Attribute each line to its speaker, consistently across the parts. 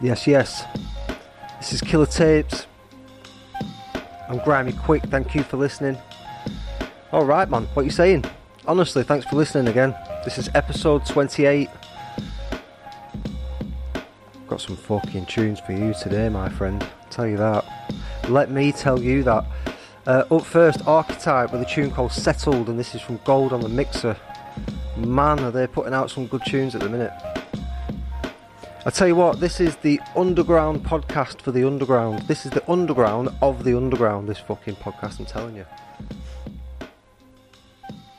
Speaker 1: Yes, yes. This is Killer Tapes. I'm Grimy Quick. Thank you for listening. All right, man. What you saying? Honestly, thanks for listening again. This is episode 28. Got some fucking tunes for you today, my friend. I'll tell you that. Let me tell you that. Uh, up first, Archetype with a tune called Settled, and this is from Gold on the Mixer. Man, are they putting out some good tunes at the minute. I tell you what, this is the underground podcast for the underground. This is the underground of the underground, this fucking podcast, I'm telling you.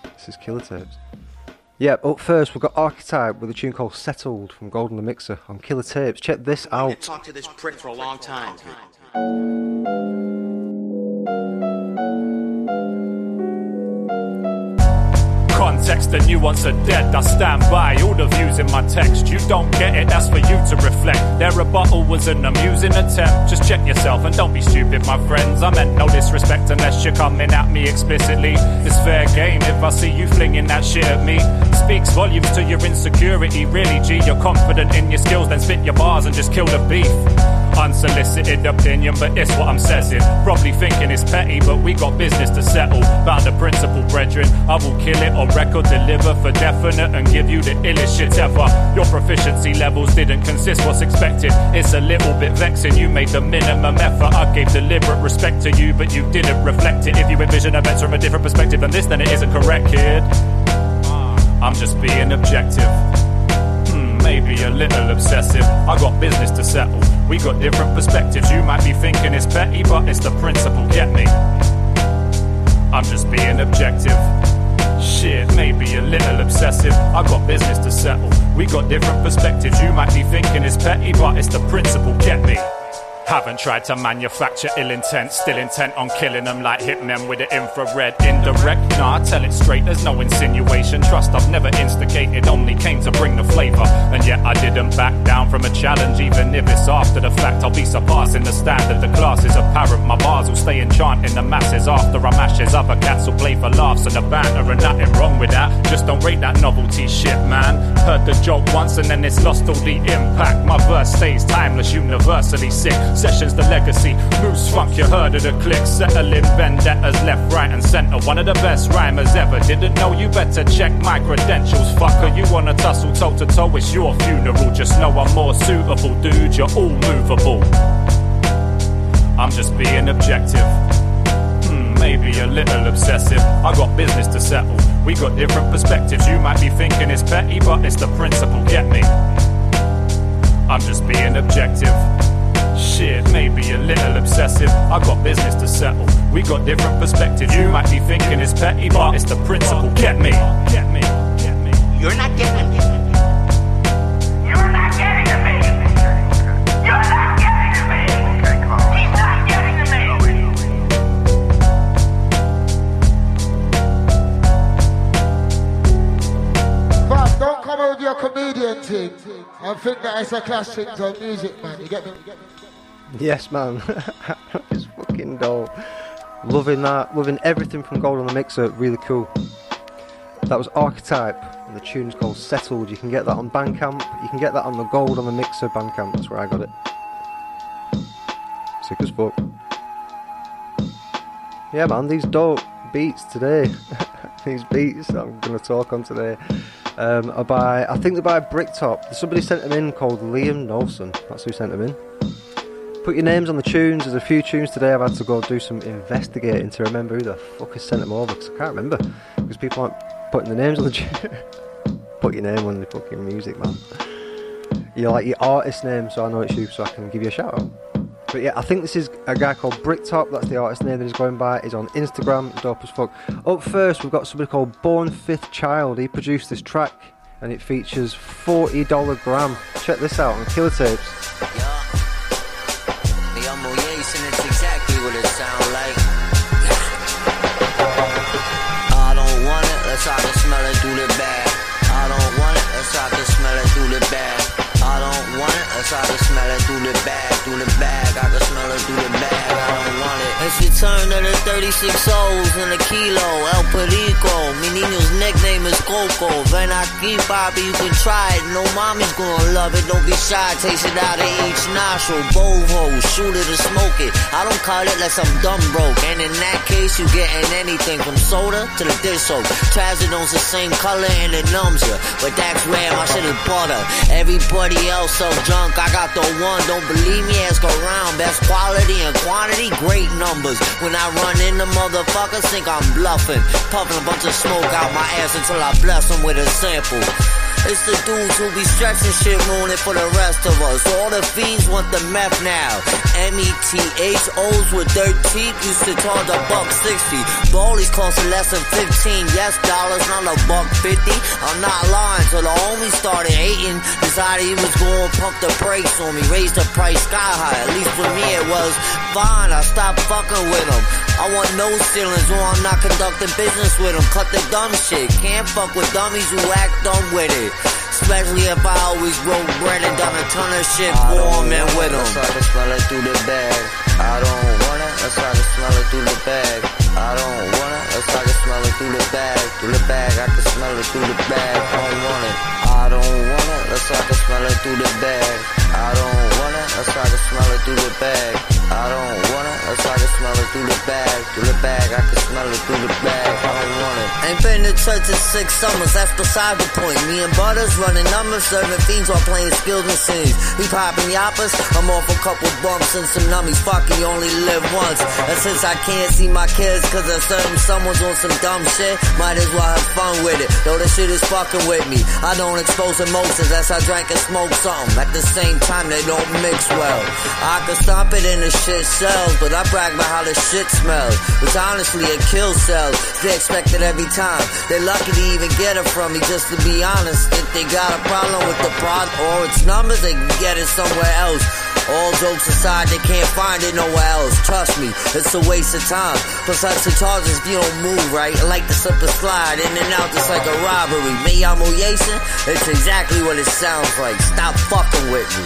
Speaker 1: This is Killer Tapes. Yeah, up first we've got Archetype with a tune called Settled from Gold on the Mixer on Killer Tapes. Check this
Speaker 2: I've
Speaker 1: out.
Speaker 2: talked to this prick for a long time.
Speaker 3: Context and nuance are dead. I stand by all the views in my text. You don't get it, that's for you to reflect. Their rebuttal was an amusing attempt. Just check yourself and don't be stupid, my friends. I meant no disrespect unless you're coming at me explicitly. It's fair game if I see you flinging that shit at me. Speaks volumes to your insecurity, really, G. You're confident in your skills, then spit your bars and just kill the beef. Unsolicited opinion, but it's what I'm saying. Probably thinking it's petty, but we got business to settle. About the principle, brethren. I will kill it on record, deliver for definite, and give you the illest shit ever. Your proficiency levels didn't consist what's expected. It's a little bit vexing. You made the minimum effort. I gave deliberate respect to you, but you didn't reflect it. If you envision events from a different perspective than this, then it isn't correct, kid. I'm just being objective. Hmm, maybe a little obsessive. I got business to settle. We got different perspectives. You might be thinking it's petty, but it's the principle. Get me? I'm just being objective. Shit, maybe a little obsessive. I got business to settle. We got different perspectives. You might be thinking it's petty, but it's the principle. Get me? Haven't tried to manufacture ill intent, still intent on killing them like hitting them with the infrared indirect. Nah, I tell it straight, there's no insinuation. Trust I've never instigated, only came to bring the flavor. And yet I didn't back down from a challenge, even if it's after the fact. I'll be surpassing the standard. The class is apparent, my bars will stay enchanting the masses after I'm ashes. Other cats will play for laughs and the banter, and nothing wrong with that. Just don't rate that novelty shit, man. Heard the joke once and then it's lost all the impact. My verse stays timeless, universally sick. Sessions the legacy. Moose funk, you heard of the click. Settling vendettas left, right, and center. One of the best rhymers ever. Didn't know you better check my credentials. Fucker, you wanna tussle toe to toe? It's your funeral. Just know I'm more suitable, dude. You're all movable. I'm just being objective. Hmm, maybe a little obsessive. I got business to settle. We got different perspectives. You might be thinking it's petty, but it's the principle. Get me? I'm just being objective. Shit, maybe a little obsessive. I got business to settle. We got different perspectives. You might be thinking it's petty, but it's the principle. Get me? Get me? Get me?
Speaker 2: You're not getting it.
Speaker 4: You're not getting to me. You're not getting to me. He's not getting to me.
Speaker 5: Fam, don't come out with your comedian thing and think that it's a clash thing to music, man. You get me?
Speaker 1: Yes, man. it's fucking dope. Loving that. Loving everything from Gold on the Mixer. Really cool. That was Archetype, and the tune's called Settled. You can get that on Bandcamp. You can get that on the Gold on the Mixer Bandcamp. That's where I got it. Sick as fuck. Yeah, man, these dope beats today. these beats that I'm going to talk on today um, are by, I think they're by Bricktop. Somebody sent them in called Liam Nolson. That's who sent them in. Put your names on the tunes. There's a few tunes today I've had to go do some investigating to remember who the fuck has sent them over because I can't remember because people aren't putting the names on the tune. Put your name on the fucking music, man. You like your artist name, so I know it's you, so I can give you a shout out. But yeah, I think this is a guy called Bricktop. That's the artist name that he's going by. He's on Instagram, dope as fuck. Up first, we've got somebody called Born Fifth Child. He produced this track, and it features $40 gram. Check this out on Killer Tapes.
Speaker 6: The I can smell it through the bag, through the bag. I can smell it through the return of the 36 O's in a kilo. El Perico, mi niño's nickname is Coco. Ven aquí, papi, you can try it. No mommy's gonna love it. Don't be shy, taste it out of each nostril. Bovo, shoot it or smoke it. I don't call it unless I'm dumb broke. And in that case, you getting anything from soda to the dish soap. Trazodone's the same color and it numbs you. But that's rare, my shit is butter. Everybody else so junk, I got the one. Don't believe me, ask around. Best quality and quantity, great numbers. When I run into motherfuckers, think I'm bluffing. Puffing a bunch of smoke out my ass until I bless them with a sample. It's the dudes who be stretching shit, ruining for the rest of us. All the fiends want the meth now. M-E-T-H-O's with dirt teeth used to charge a buck sixty. Ballies costing less than fifteen. Yes, dollars, not a buck fifty. I'm not lying. So the homie started hating. Decided he was going pump the brakes on me. Raise the price sky high. At least for me it was fine. I stopped fucking with him. I want no ceilings or I'm not conducting business with them. Cut the dumb shit. Can't fuck with dummies who act dumb with it. Especially if I always broke bread and done a ton of shit for them and with them.
Speaker 7: I can smell it through the bag. I don't want it. I can smell it through the bag. I don't want it. How I can smell it through the bag. Through the bag. I can smell it through the bag. I don't want it. I don't want it. How I can smell it through the bag. I don't want it. How I can smell it through the bag. I don't want it. How I can smell it through the bag. Through the bag. I can smell it through the bag. I don't want it.
Speaker 6: Ain't been to church in six summers, that's beside the point. Me and Butters running numbers, serving fiends while playing skills machines. He popping yappers, I'm off a couple bumps and some nummies. Fuck, you only live once. And since I can't see my kids, cause a certain someone's on some dumb shit, might as well have fun with it. Though the shit is fucking with me. I don't expose emotions as I drank and smoke something. At the same time, they don't mix well. I could stop it in the shit sells, but I brag about how the shit smells. Which honestly, it kills cells. They expect it every time. They're lucky to even get it from me, just to be honest. If they got a problem with the product or its numbers, they can get it somewhere else. All jokes aside, they can't find it nowhere else. Trust me, it's a waste of time. Plus, such the charges you don't move right. I like to slip and slide in and out just like a robbery. Me, I'm Jason. It's exactly what it sounds like. Stop fucking with me.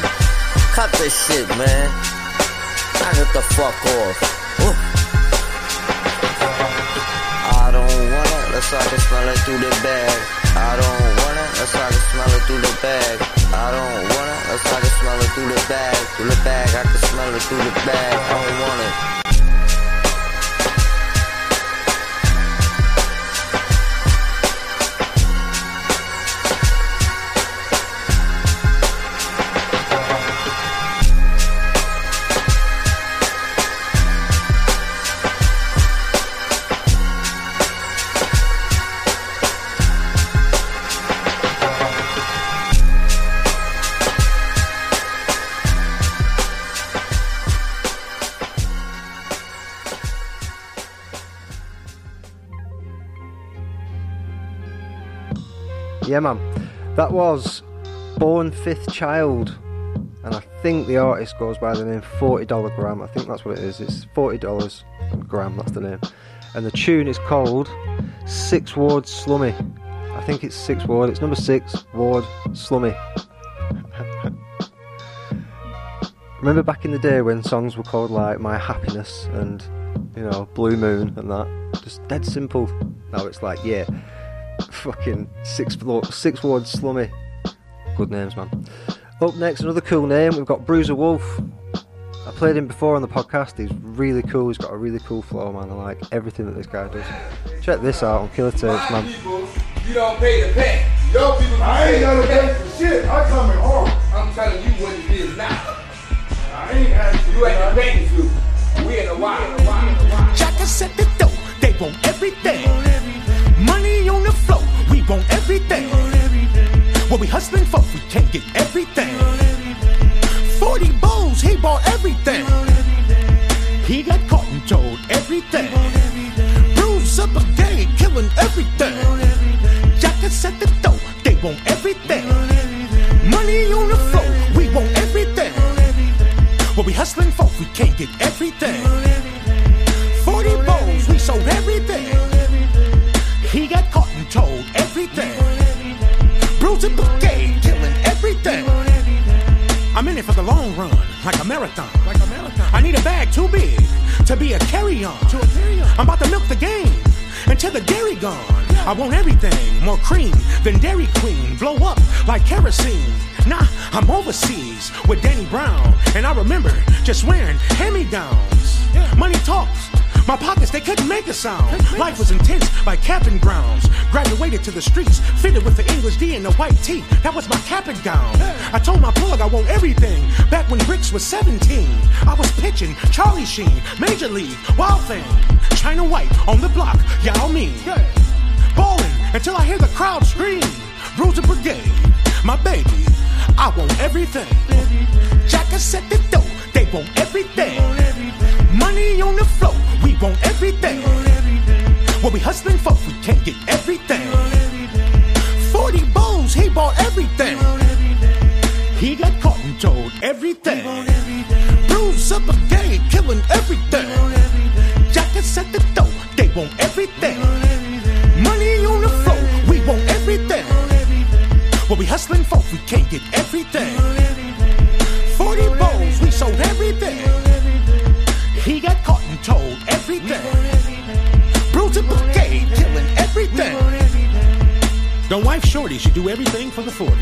Speaker 6: Cut this shit, man. I it the fuck off. Ooh.
Speaker 7: I don't. That's how I can smell it through the bag. I don't. That's how I can smell it through the bag. I don't want it. I can smell it through the bag. Through the bag. I can smell it through the bag. I don't want it.
Speaker 1: Yeah, man. That was Born Fifth Child. And I think the artist goes by the name $40 gram. I think that's what it is. It's $40 gram, that's the name. And the tune is called Six Ward Slummy. I think it's Six Ward. It's number six, Ward Slummy. Remember back in the day when songs were called like My Happiness and, you know, Blue Moon and that? Just dead simple. Now it's like, yeah, fucking six, floor, six Ward Slummy. Good names, man. Up next, another cool name. We've got Bruiser Wolf. I played him before on the podcast. He's really cool. He's got a really cool flow, man. I like everything that this guy does. Check this out on Killer Tapes, man.
Speaker 8: You don't pay the pay. Yo, people,
Speaker 5: I ain't gotta pay for shit. I come in hard.
Speaker 8: I'm telling you what it is now.
Speaker 5: I ain't asking
Speaker 8: You at the bank too. We in a while.
Speaker 9: Jack set the dough, they want everything. Money on the floor, we want everything. What we hustling for, we can't get everything. 40 bulls, he bought everything. He got caught and told everything. Bruise up a game, killing everything. Jack set the dough, they want everything. Money on the floor, we want everything. What we hustling for, we can't get everything. For the long run, like a marathon. Like a marathon. I need a bag too big to be a carry on. To a carry-on. I'm about to milk the game until the dairy gone. I want everything, more cream than Dairy Queen. Blow up like kerosene. Nah, I'm overseas with Danny Brown, and I remember just wearing hand-me-downs. Money talks. My pockets, they couldn't make a sound. Life was intense like camping grounds. Graduated to the streets, fitted with the English D and the white tee. That was my cap and gown. I told my plug I want everything. Back when Bricks was 17, I was pitching Charlie Sheen, Major League, Wild Thing, China White on the block, Yao Ming. Ballin' until I hear the crowd scream. Bruiser Brigade, my baby, I want everything. Jackers set the dough, they want everything. Money on the floor, want everything. What we hustling for, we can't get everything. 40 bowls, he bought everything. He got caught and told everything. Bruise up a game, killing everything. Jackets at the door, they want everything. Money on the floor, we want everything. What we hustling for, we can't get everything. Wife shorty, she do everything for the 40.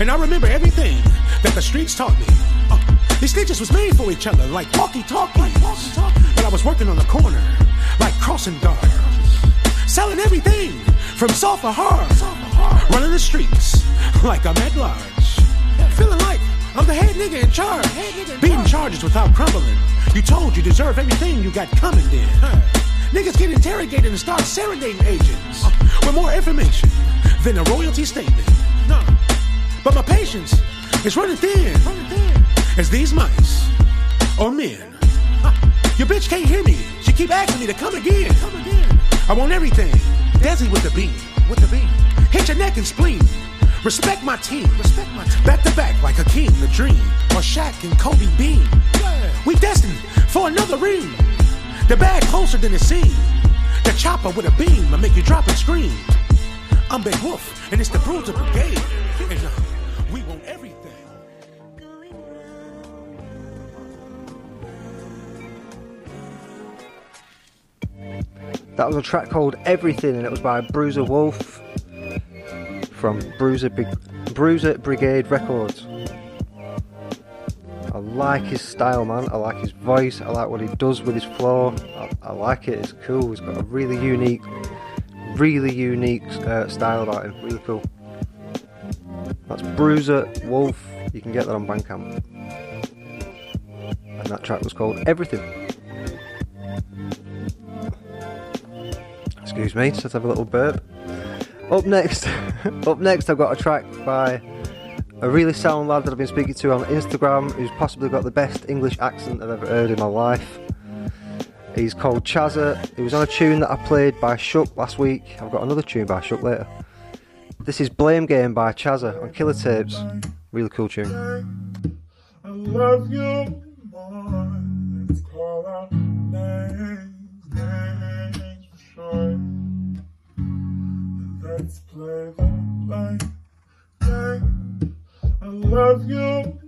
Speaker 9: And I remember everything that the streets taught me. Uh, these snitches was made for each other, like walkie-talkies. But I was working on the corner, like crossing guards. Selling everything, from soft to hard. Running the streets, like I'm at large. Feeling like I'm the head nigga in charge. Beating charges without crumbling. You told you deserve everything you got coming then. Niggas get interrogated and start serenading agents with more information than a royalty statement. No. But my patience is running thin as these mice or men. Your bitch can't hear me. She keep asking me to come again. Come again. I want everything. Desi with the beam. With the beam. Hit your neck and spleen. Respect my team. Respect my team. Back to back like Hakeem the Dream or Shaq and Kobe Bean. We destined for another ring. The bag closer than it seemed. The chopper with a beam and make you drop and scream. I'm Big Wolf and it's the Bruiser Brigade. And uh, we want everything.
Speaker 1: That was a track called Everything, and it was by Bruiser Wolf from Bruiser, Big- Bruiser Brigade Records. I like his style, man. I like his voice. I like what he does with his flow. I, I like it. It's cool. He's got a really unique, really unique uh, style him. Really cool. That's Bruiser Wolf. You can get that on Bandcamp. And that track was called Everything. Excuse me, just have a little burp. Up next, up next, I've got a track by a really sound lad that I've been speaking to on Instagram, who's possibly got the best English accent I've ever heard in my life. He's called Chazza. He was on a tune that I played by Shook last week. I've got another tune by Shook later. This is Blame Game by Chazza on Killer Tapes. Really cool tune.
Speaker 10: I love you. Let's play the game. I love you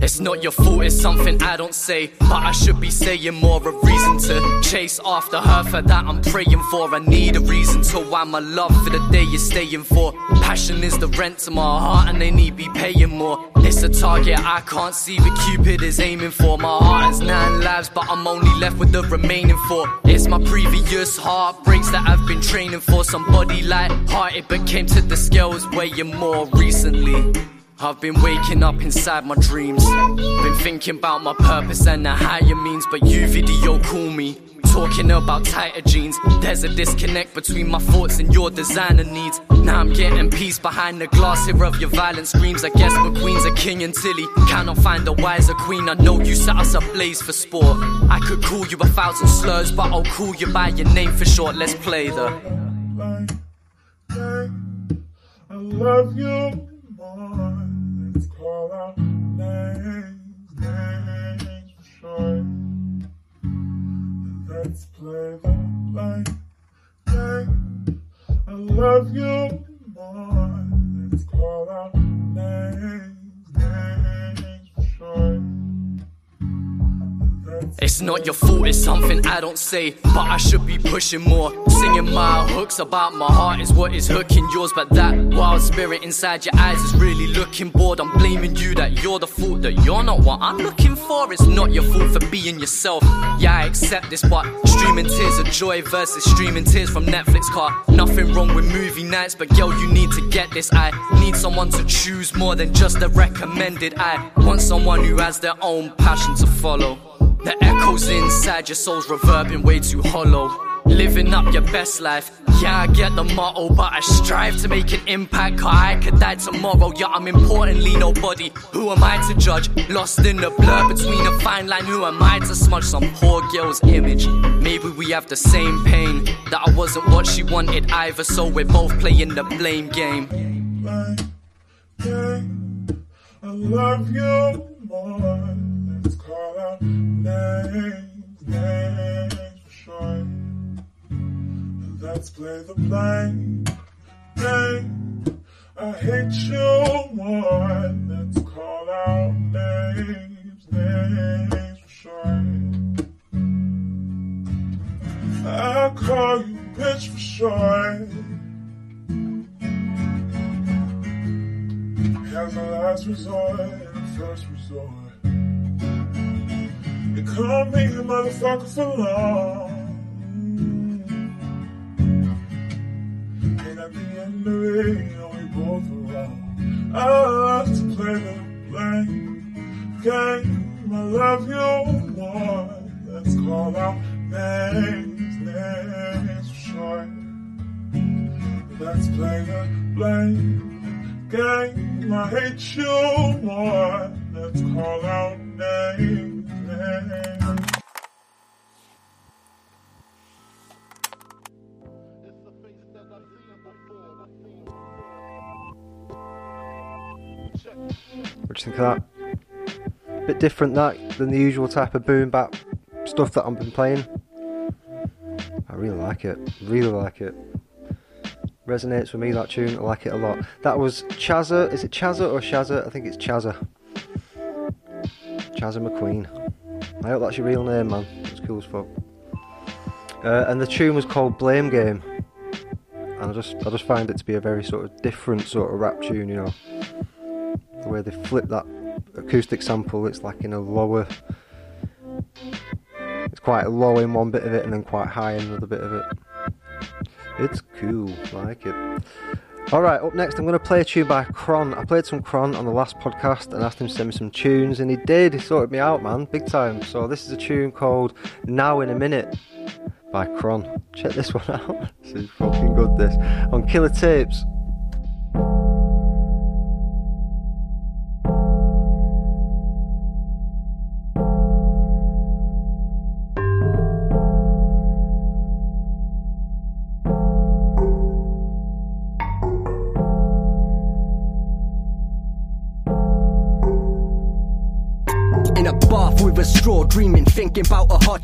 Speaker 11: It's not your fault, it's something I don't say. But I should be saying more. A reason to chase after her for that I'm praying for. I need a reason to why my love for the day is staying for. Passion is the rent to my heart, and they need be paying more. It's a target I can't see what Cupid is aiming for. My heart has nine lives, but I'm only left with the remaining four. It's my previous heartbreaks that I've been training for. Somebody light hearted, but came to the scales weighing more recently. I've been waking up inside my dreams. Been thinking about my purpose and the higher means, but you video call me. Talking about tighter jeans. There's a disconnect between my thoughts and your designer needs. Now I'm getting peace behind the glass here of your violent screams. I guess McQueen's a king until he cannot find a wiser queen. I know you set us ablaze for sport. I could call you a thousand slurs, but I'll call you by your name for short. Let's play the.
Speaker 10: I love you I love you more. Let's call out
Speaker 11: It's not your fault, it's something I don't say. But I should be pushing more. Singing my hooks about my heart is what is hooking yours. But that wild spirit inside your eyes is really looking bored. I'm blaming you that you're the fault, that you're not what I'm looking for. It's not your fault for being yourself. Yeah, I accept this, but streaming tears of joy versus streaming tears from Netflix car. Nothing wrong with movie nights, but girl, you need to get this. I need someone to choose more than just the recommended. I want someone who has their own passion to follow. The echoes inside your soul's reverbing way too hollow. Living up your best life. Yeah, I get the motto, but I strive to make an impact. Cause I could die tomorrow. Yeah, I'm importantly nobody. Who am I to judge? Lost in the blur between a fine line. Who am I to smudge some poor girl's image? Maybe we have the same pain. That I wasn't what she wanted either, so we're both playing the blame game.
Speaker 10: I love you more. Names, names. Let's play the blame game. I hate you more. Let's call out names, names sure. I call you bitch for sure. As a last resort first resort. You call me a motherfucker for long. And at the end of it, you know we both are wrong. I love to play the blame game. I love you more. Let's call out names, names for sure. Let's play the blame game. I hate you more. Let's call out names.
Speaker 1: What do you think of that? Bit different that than the usual type of boom bap stuff that I've been playing. I really like it. Really like it. Resonates with me that tune. I like it a lot. That was Chazza. Is it Chazza or Shazza? I think it's Chazza. Chazza McQueen. I hope that's your real name, man. It's cool as fuck. Uh, and the tune was called Blame Game. And I just I just find it to be a very sort of different sort of rap tune, you know. The way they flip that acoustic sample, it's like in a lower it's quite low in one bit of it and then quite high in another bit of it. It's cool, I like it. Alright, up next I'm going to play a tune by Kron. I played some Kron on the last podcast and asked him to send me some tunes, and he did. He sorted me out, man, big time. So this is a tune called Now in a Minute by Kron. Check this one out. this is fucking good, this. On Killer Tapes.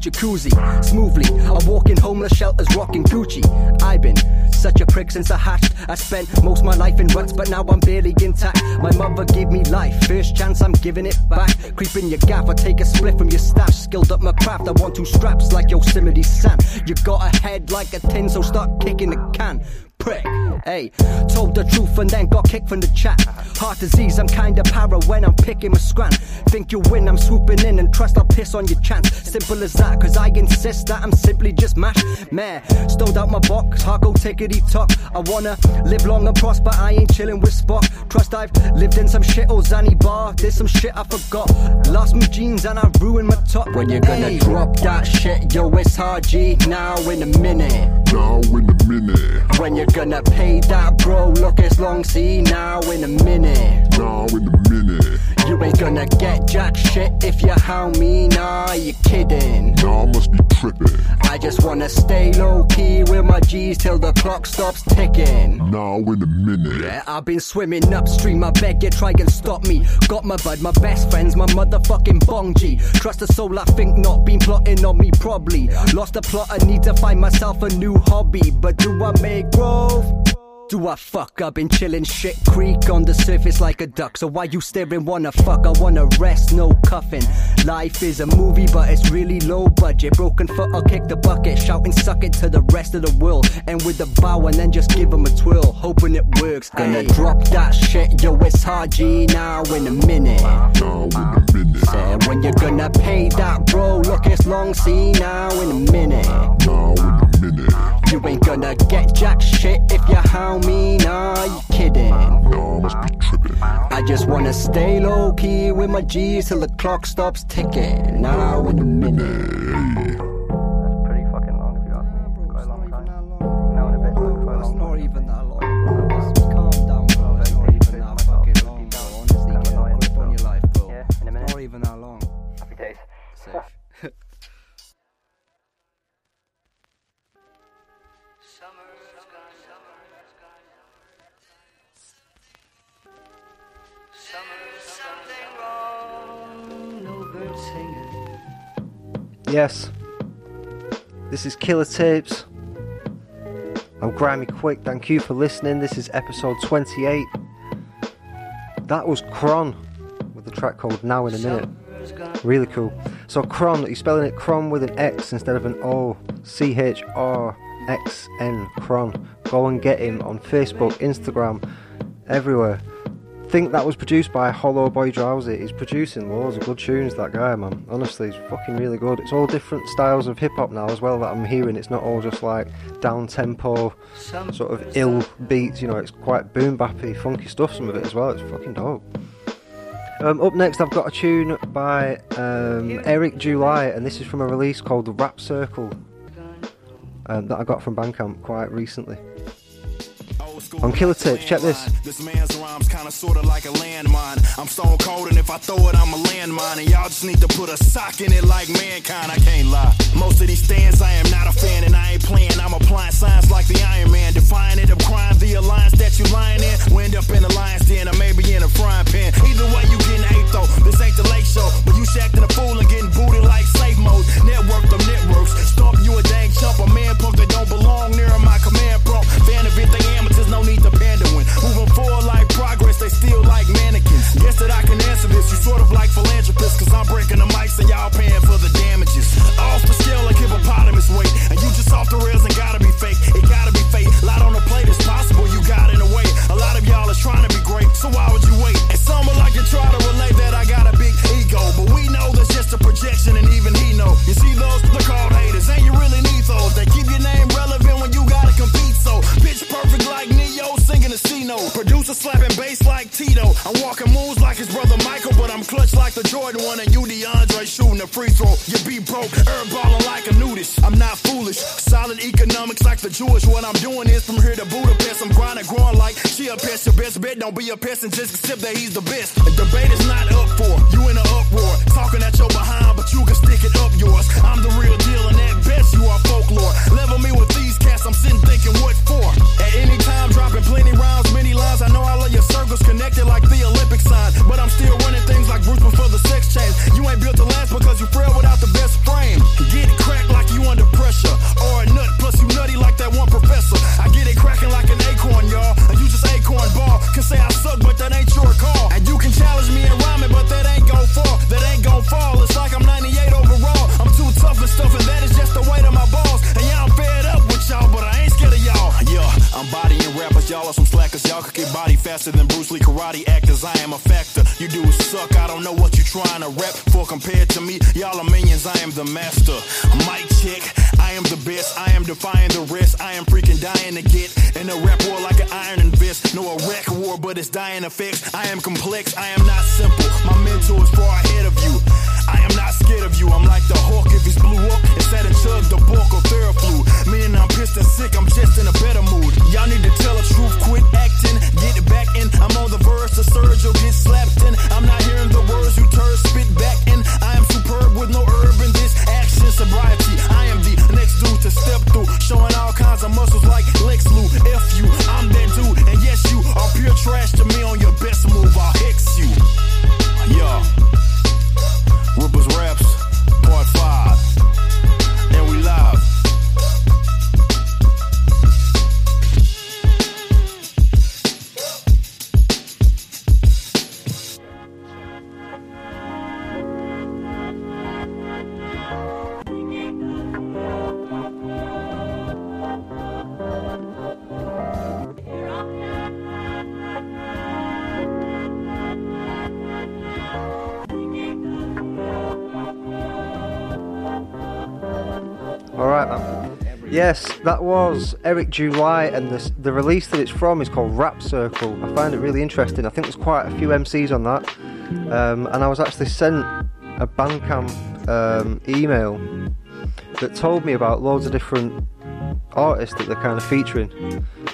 Speaker 12: Jacuzzi. Smoothly, I walk in homeless shelters, rocking Gucci. I've been such a prick since I hatched. I spent most my life in ruts, but now I'm barely intact. My mother gave me life, first chance I'm giving it back. Creep in your gaff, I take a split from your stash. Skilled up my craft, I want two straps like Yosemite Sam. You got a head like a tin, so start kicking the can prick. Hey, told the truth and then got kicked from the chat. Heart disease, I'm kinda para when I'm picking my scran. Think you win, I'm swooping in and trust I'll piss on your chance. Simple as that, cause I insist that I'm simply just mash. Meh, stowed out my box, hard go tickety tock. I wanna live long and prosper, I ain't chilling with Spock. Trust I've lived in some shit old Zanny bar. There's some shit I forgot. Lost my jeans and I ruined my top. When you're gonna drop that shit, yo, it's hard G. Now in a minute.
Speaker 10: Now in a minute.
Speaker 12: When you gonna pay that, bro? Look, it's long see now in a minute.
Speaker 10: Now in a minute.
Speaker 12: You ain't gonna get jack shit if you hound me, nah, you kidding.
Speaker 10: Now I must be tripping.
Speaker 12: I just wanna stay low key with my G's till the clock stops ticking.
Speaker 10: Now in a minute.
Speaker 12: Yeah, I've been swimming upstream, I beg you try and stop me. Got my bud, my best friends, my motherfucking bong Trust the soul, I think not, been plotting on me probably. Lost the plot, I need to find myself a new hobby. But do I make growth? Do I fuck? I've been chillin' shit creek on the surface like a duck. So why you staring? Wanna fuck? I wanna rest, no cuffing. Life is a movie, but it's really low budget. Broken foot, I'll kick the bucket. Shouting, suck it to the rest of the world. And with a bow, and then just give 'em a twirl. Hoping it works. Gonna drop that shit, yo, it's hard G now in a minute. Now in a minute. Said when you're gonna pay that, bro. Look, it's long, see now in a minute. Now in a minute. You ain't gonna get jack shit if you hound me, nah, you kidding. No, must be tripping. I just wanna stay low key with my G's till the clock stops ticking. Now in a minute.
Speaker 1: Yes. This is Killer Tapes. I'm Grimy Quick. Thank you for listening. This is episode 28. That was Kron with the track called Now in a Minute. Really cool. So Kron, he's spelling it Kron with an X instead of an O. C H R X N. Kron. Go and get him on Facebook, Instagram, everywhere. I think that was produced by Hollow Boy Drowsy. He's producing loads of good tunes, that guy, man. Honestly, he's fucking really good. It's all different styles of hip hop now as well that I'm hearing. It's not all just like down tempo, sort of ill beats, you know, it's quite boom bappy, funky stuff, some of it as well. It's fucking dope. Um, up next, I've got a tune by um, Eric July, and this is from a release called The Rap Circle um, that I got from Bandcamp quite recently. On Killer check this.
Speaker 13: This man's rhymes kinda sorta like a landmine. I'm stone cold, and if I throw it, I'm a landmine. And y'all just need to put a sock in it like mankind. I can't lie. Most of these stands, I am not a fan, and I ain't playing. I'm applying science like the Iron Man. Defying it crime, the alliance that you lying in. We end up in the lion's den, or maybe in a frying pan. Either way, you getting hate though. This ain't the late show, but you acting a fool and getting booted like safe mode. Network them networks. Stomp you a dang chump, a man punk that don't belong near my command prompt. Fan of it, they no need to pander when moving forward like progress, they still like mannequins. Guess that I can answer this. You sort of like philanthropists, cause I'm breaking the mics and y'all paying for the damages. Off the scale like hippopotamus weight, Jordan one, and you DeAndre shooting a free throw. You be broke, herb balling like a nudist. I'm not foolish, solid economics like the Jewish. What I'm doing is from here to Budapest. I'm grinding, growing like she a pest. Your best bet, don't be a pest and just accept that he's the best. The debate is not up for you in an uproar, talking at your behind, but you can stick it up yours. I'm the real deal, and at best you are folklore. Level me with these cats, I'm sitting thinking what for. At any time, dropping plenty rounds, many lines. I know all of your circles connected like the Olympic sign, but I'm still running things like Bruce before the sex change. You ain't built to last because you frail without the best frame. Get it cracked like you under pressure, faster than Bruce Lee karate actors. I am a factor. You dudes suck. I don't know what you're trying to rap for compared to me. Y'all are minions. I am the master. Mic check. I am the best. I am defying the rest. I am freaking dying to get in a rap war like an iron fist. No, a wreck war, but it's dying effects. I am complex. I am not simple. My mentor is far ahead of you. I am not scared of you. I'm like the hawk if he's blew up instead of chug the bulk or Theraflu. Meaning I'm pissed and sick. I'm just in a better mood. Y'all need to tell the truth. Quit acting. Get it back in. I'm on the verse. The surge will get slapped in. I'm not hearing the words you turd spit back in. I am superb with no herb in this action sobriety. I am the next dude to step through, showing all kinds of muscles like Lex Lu. F you, I'm that dude, and yes, you are pure trash to me
Speaker 1: Yes, that was Eric July, and the, the release that it's from is called Rap Circle. I find it really interesting. I think there's quite a few MCs on that, um, and I was actually sent a Bandcamp um, email that told me about loads of different artists that they're kind of featuring.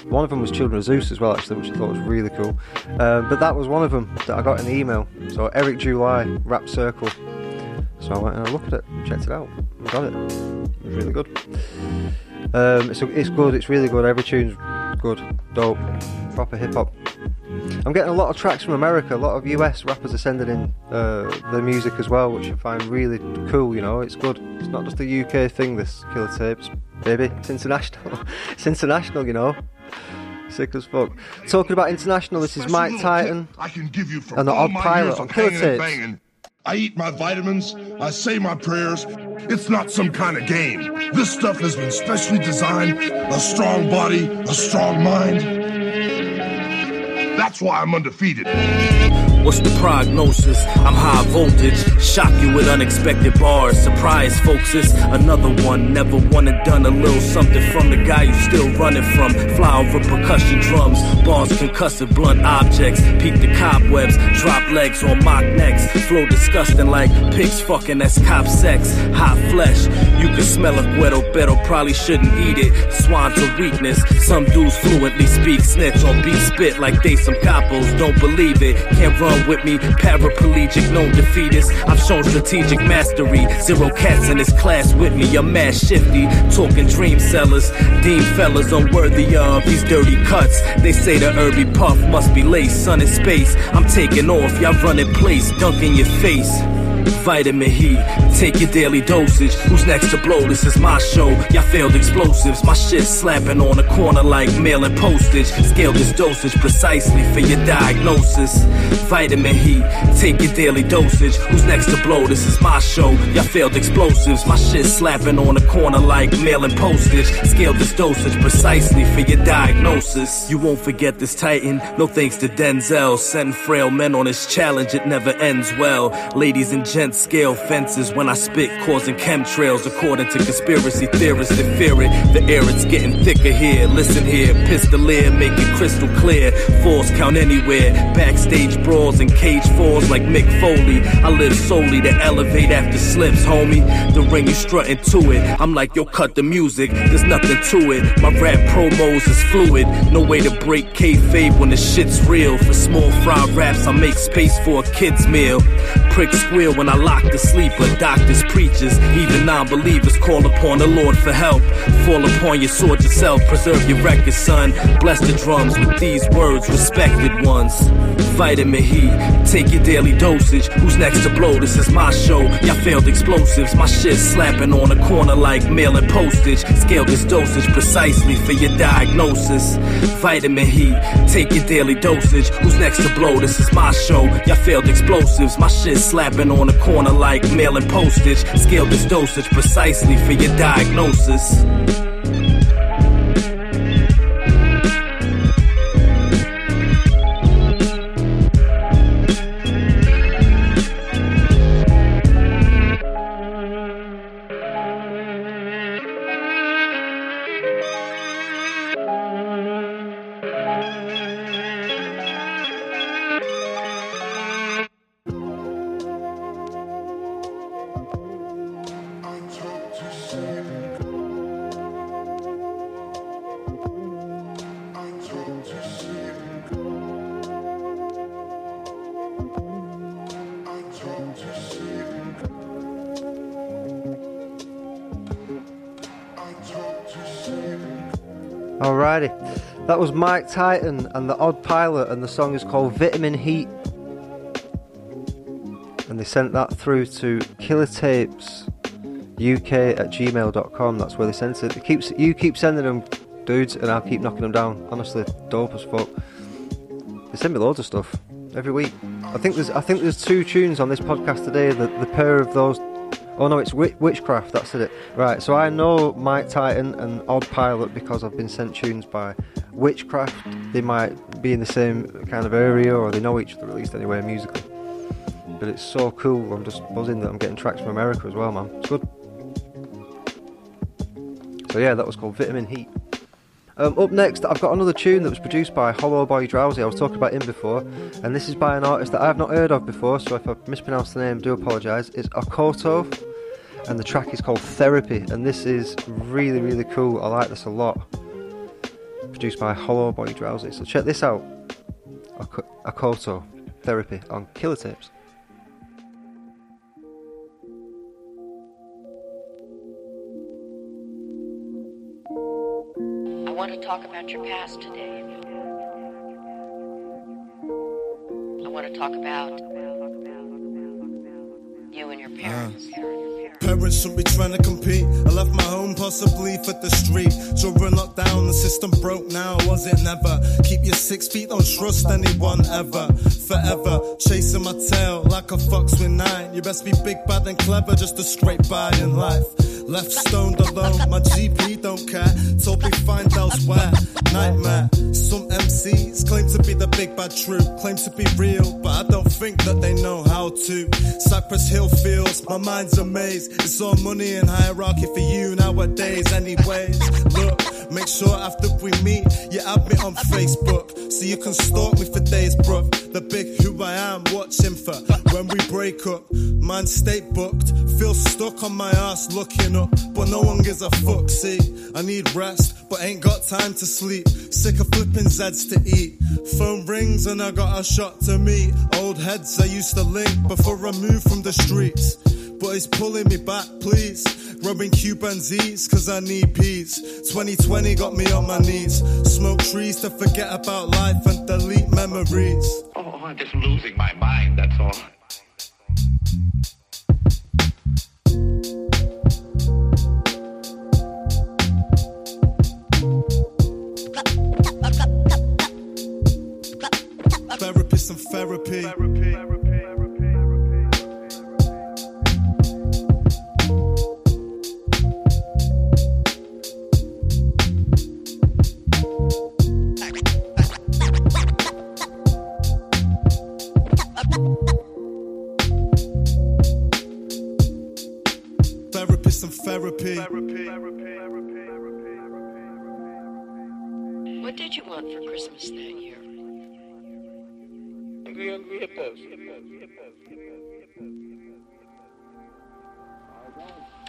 Speaker 1: One of them was Children of Zeus as well, actually, which I thought was really cool. Um, but that was one of them that I got in the email. So Eric July, Rap Circle. So I went and I looked at it, checked it out, and got it. It was really good. Um, it's, it's good, it's really good. Every tune's good, dope, proper hip hop. I'm getting a lot of tracks from America. A lot of US rappers are sending in uh, their music as well, which I find really cool. You know, it's good. It's not just a UK thing. This Killer Tapes, baby. It's international. it's international. You know. Sick as fuck. Talking about international, this is Mike Titan
Speaker 14: I can give you from
Speaker 1: and the Odd Pilot on Killer Tapes.
Speaker 14: I eat my vitamins, I say my prayers. It's not some kind of game. This stuff has been specially designed. A strong body, a strong mind. That's why I'm undefeated.
Speaker 15: What's the prognosis? I'm high voltage. Shock you with unexpected bars. Surprise, folks, it's another one. Never one and done a little something from the guy you still running from. Fly over percussion drums. Bars concussive, blunt objects. Peek the cobwebs. Drop legs on mock necks. Flow disgusting like pigs fucking. That's cop sex. Hot flesh. You can smell a guero, pero probably shouldn't eat it. Swans are weakness. Some dudes fluently speak snitch or beat spit like they some capos. Don't believe it. Can't run with me. Paraplegic, no defeatist. I've shown strategic mastery. Zero cats in this class with me. I'm mad shifty. Talking dream sellers. Deem fellas unworthy of these dirty cuts. They say the herby puff must be laced. Sun in space. I'm taking off. Y'all running place. Dunk in your face. Vitamin heat, take your daily dosage. Who's next to blow? This is my show. Y'all failed explosives. My shit slapping on the corner like mailing postage. Scale this dosage precisely for your diagnosis. Vitamin heat, take your daily dosage. Who's next to blow? This is my show. Y'all failed explosives. My shit slapping on the corner like mailing postage. Scale this dosage precisely for your diagnosis. You won't forget this Titan. No thanks to Denzel. Send frail men on this challenge. It never ends well. Ladies and gents scale fences when I spit, causing chemtrails. According to conspiracy theorists that fear it, the air it's getting thicker here. Listen here, pistolier, make it crystal clear. Force count anywhere. Backstage brawls and cage falls like Mick Foley. I live solely to elevate after slips, homie. The ring you strutting to it. I'm like, yo, cut the music. There's nothing to it. My rap promos is fluid. No way to break kayfabe when the shit's real. For small fry raps, I make space for a kid's meal. Pricks squeal when I lock the sleeper. Doctors, preachers, even non-believers call upon the Lord for help. Fall upon your sword yourself. Preserve your record, son. Bless the drums with these words, respected ones. Vitamin heat, take your daily dosage. Who's next to blow? This is my show. Y'all failed explosives. My shit slapping on the corner like mail and postage. Scale this dosage precisely for your diagnosis. Vitamin heat, take your daily dosage. Who's next to blow? This is my show. Y'all failed explosives. My shit slapping on the corner like mailing postage. Scale this dosage precisely for your diagnosis.
Speaker 1: That was Mike Titan and the Odd Pilot, and the song is called Vitamin Heat. And they sent that through to Killer Tapes UK at gmail.com. That's where they sent it. It keeps you keep sending them, dudes, and I'll keep knocking them down. Honestly, dope as fuck. They send me loads of stuff every week. I think there's I think there's two tunes on this podcast today. The the pair of those. Oh no, it's Witchcraft. That's it. Right. So I know Mike Titan and Odd Pilot because I've been sent tunes by Witchcraft. They might be in the same kind of area, or they know each other at least anyway musically. But it's so cool. I'm just buzzing that I'm getting tracks from America as well, man. It's good. So yeah, that was called Vitamin Heat. Um, up next, I've got another tune that was produced by Hollow Boy Drowsy. I was talking about him before, and this is by an artist that I've not heard of before. So if I mispronounced the name, do apologise. It's Okoto, and the track is called Therapy. And this is really, really cool. I like this a lot. Produced by Hollow Boy Drowsy. So check this out. Ok- Okoto Therapy on Killer Tapes.
Speaker 16: Talk about your past today. I want to talk about you and your parents.
Speaker 17: Parents shouldn't be trying to compete. I left my home possibly for the street. Children locked down, the system broke now, was it never? Keep your six feet, don't trust anyone ever. Forever, chasing my tail like a fox with nine. You best be big, bad, and clever just to scrape by in life. Left stoned alone, my GP don't care. Told me find elsewhere. Nightmare. Some MCs claim to be the big bad truth, claim to be real, but I don't think that they know how to. Cypress Hill feels, my mind's a It's all money and hierarchy for you nowadays, anyways. Look, make sure after we meet, you add me on Facebook so you can stalk me for days, bro. The big who I am, watching for when we break up. Mine stay booked, feel stuck on my ass looking up, but no one gives a fuck. See, I need rest, but ain't got time to sleep. Sick of flipping Zeds to eat. Phone rings and I got a shot to meet. Old heads I used to link before I moved from the streets. But it's pulling me back, please. Rubbing Cuban Z's, cause I need peace. 2020 got me on my knees. Smoke trees to forget about life and delete memories.
Speaker 18: Oh, I'm just losing my mind, that's all.
Speaker 17: Therapy, some therapy. Therapy,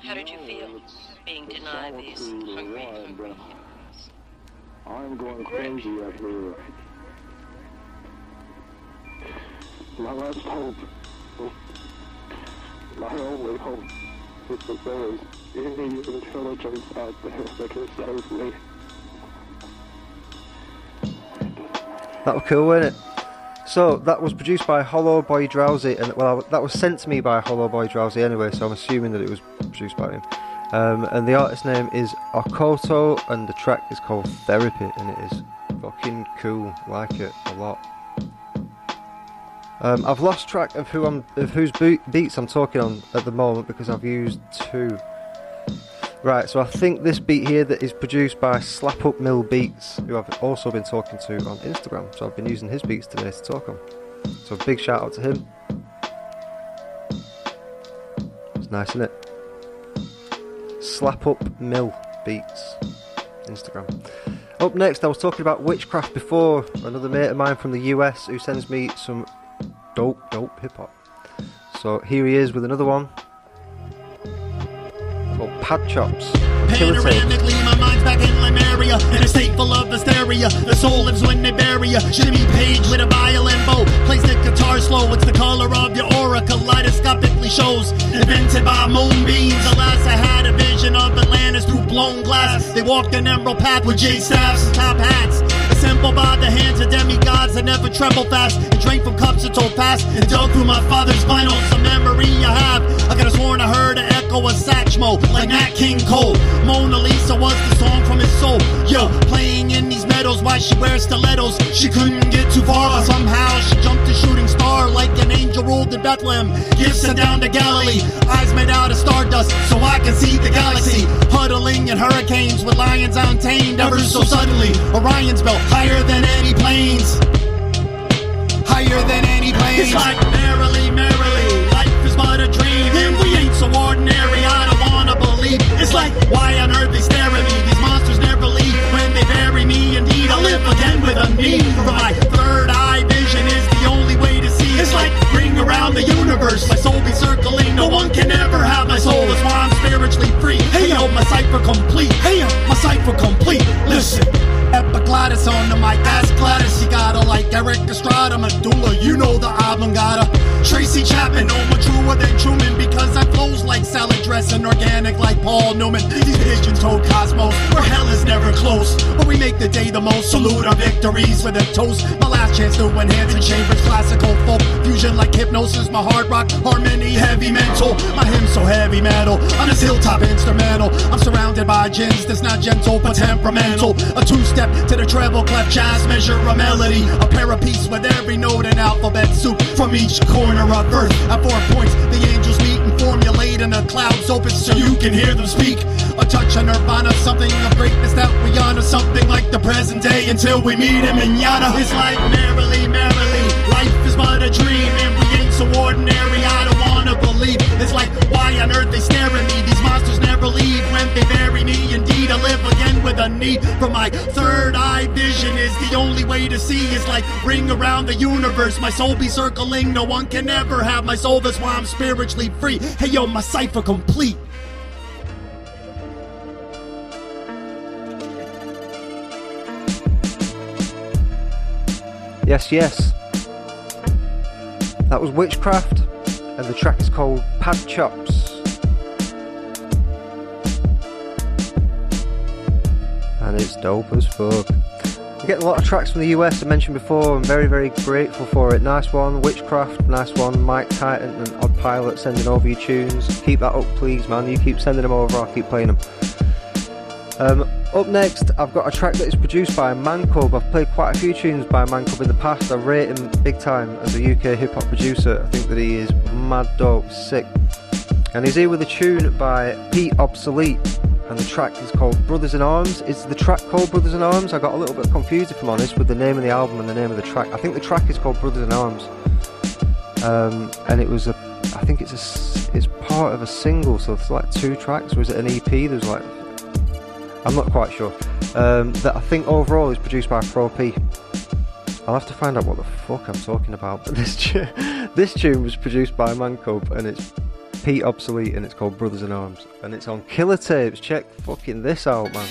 Speaker 16: How did you feel being denied these hungry, hungry humans?
Speaker 19: I'm going crazy up here. My last hope, my only hope, is that there is any intelligence out there that can save me.
Speaker 1: That was cool, wasn't it? So that was produced by Hollow Boy Drowsy, and well, that was sent to me by Hollow Boy Drowsy anyway. So I'm assuming that it was produced by him. Um, and the artist's name is Okoto, and the track is called Therapy, and it is fucking cool. Like it a lot. Um, I've lost track of who I'm, of whose beats I'm talking on at the moment because I've used two. Right, so I think this beat here that is produced by Slap Up Mill Beats, who I've also been talking to on Instagram. So I've been using his beats today to talk on. So big shout out to him. It's nice, isn't it? Slap Up Mill Beats, Instagram. Up next, I was talking about witchcraft before. Another mate of mine from the US who sends me some dope, dope hip hop. So here he is with another one Pad Chops.
Speaker 20: Panoramically, my mind's back in Lemuria. In a state full of hysteria The soul lives when they bury ya. Jimmy Page with a violin bow. Plays the guitar slow It's the color of your aura. Kaleidoscopically shows Invented by moonbeams. Alas, I had a vision of Atlantis Through blown glass. They walked an emerald path With J staffs and top hats Assembled by the hands of demigods that never tremble fast. And drank from cups that told past And dug through my father's vinyl. Some memory I have I could have sworn I heard an echo of Satchmo Like Nat King Cole. Mona Lisa was the song from his soul. Yo, playing in these meadows While she wears stilettos? She couldn't get too far. But somehow she jumped a shooting star Like an angel ruled in Bethlehem. Gifts sent down to Galilee Eyes made out of stardust So I can see the galaxy. Huddling in hurricanes With lions untamed Ever so suddenly. Orion's belt Higher than any planes. Higher than any planes. It's like merrily, merrily. Life is but a dream. And we ain't so ordinary. I don't wanna believe. It's like why on earth they stare at me need. For my third eye vision is the only way to see. It's like ring around the universe. My soul be circling. No one can ever have my soul. That's why I'm spiritually free. Hey yo, my cipher complete. Hey yo, my cipher complete. Listen. Epiglottis on the mic, ask Gladys. You gotta like Erik Estrada, Medulla. You know the gotta. Tracy Chapman, no more truer than Truman because I flows like salad dressing, organic like Paul Newman. These pigeons told Cosmos, where hell is never close. But we make the day the most. Salute our victories with a toast. My chance to enhance in chambers, classical folk fusion like hypnosis. My hard rock, harmony, heavy mental. My hymn so heavy metal. On this hilltop instrumental, I'm surrounded by gins that's not gentle but temperamental. A two step to the treble clef jazz measure a melody. A pair of piece with every note in alphabet soup from each corner of earth. At four points, the angels meet and formulate, and the clouds open so you can hear them speak. Touch a nirvana, something of greatness that we honor, something like the present day until we meet him in Yana. It's like merrily, merrily, life is but a dream, and we ain't so ordinary. I don't wanna believe. It's like why on earth they stare at me? These monsters never leave when they bury me. Indeed, I live again with a need for my third eye vision is the only way to see. It's like ring around the universe. My soul be circling. No one can ever have my soul. That's why I'm spiritually free. Hey yo, my cipher complete.
Speaker 1: Yes, yes. That was Witchcraft, and the track is called Pad Chops. And it's dope as fuck. We get a lot of tracks from the US I mentioned before. I'm very, very grateful for it. Nice one, Witchcraft, nice one, Mike Titan and Odd Pilot sending over your tunes. Keep that up, please, man. You keep sending them over, I'll keep playing them. Um, up next, I've got a track that is produced by Mancub. I've played quite a few tunes by Mancub in the past. I rate him big time as a UK hip hop producer. I think that he is mad dope, sick. And he's here with a tune by Pete Obsolete, and the track is called Brothers in Arms. Is the track called Brothers in Arms? I got a little bit confused, if I'm honest, with the name of the album and the name of the track. I think the track is called Brothers in Arms, um, and it was a. I think it's a. It's part of a single, so it's like two tracks. Is it an EP? There's like I'm not quite sure. Um, that I think overall is produced by Pro P. I'll have to find out what the fuck I'm talking about. But this tune, this tune was produced by Mancub and it's Pete Obsolete and it's called Brothers in Arms and it's on Killer Tapes. Check fucking this out, man.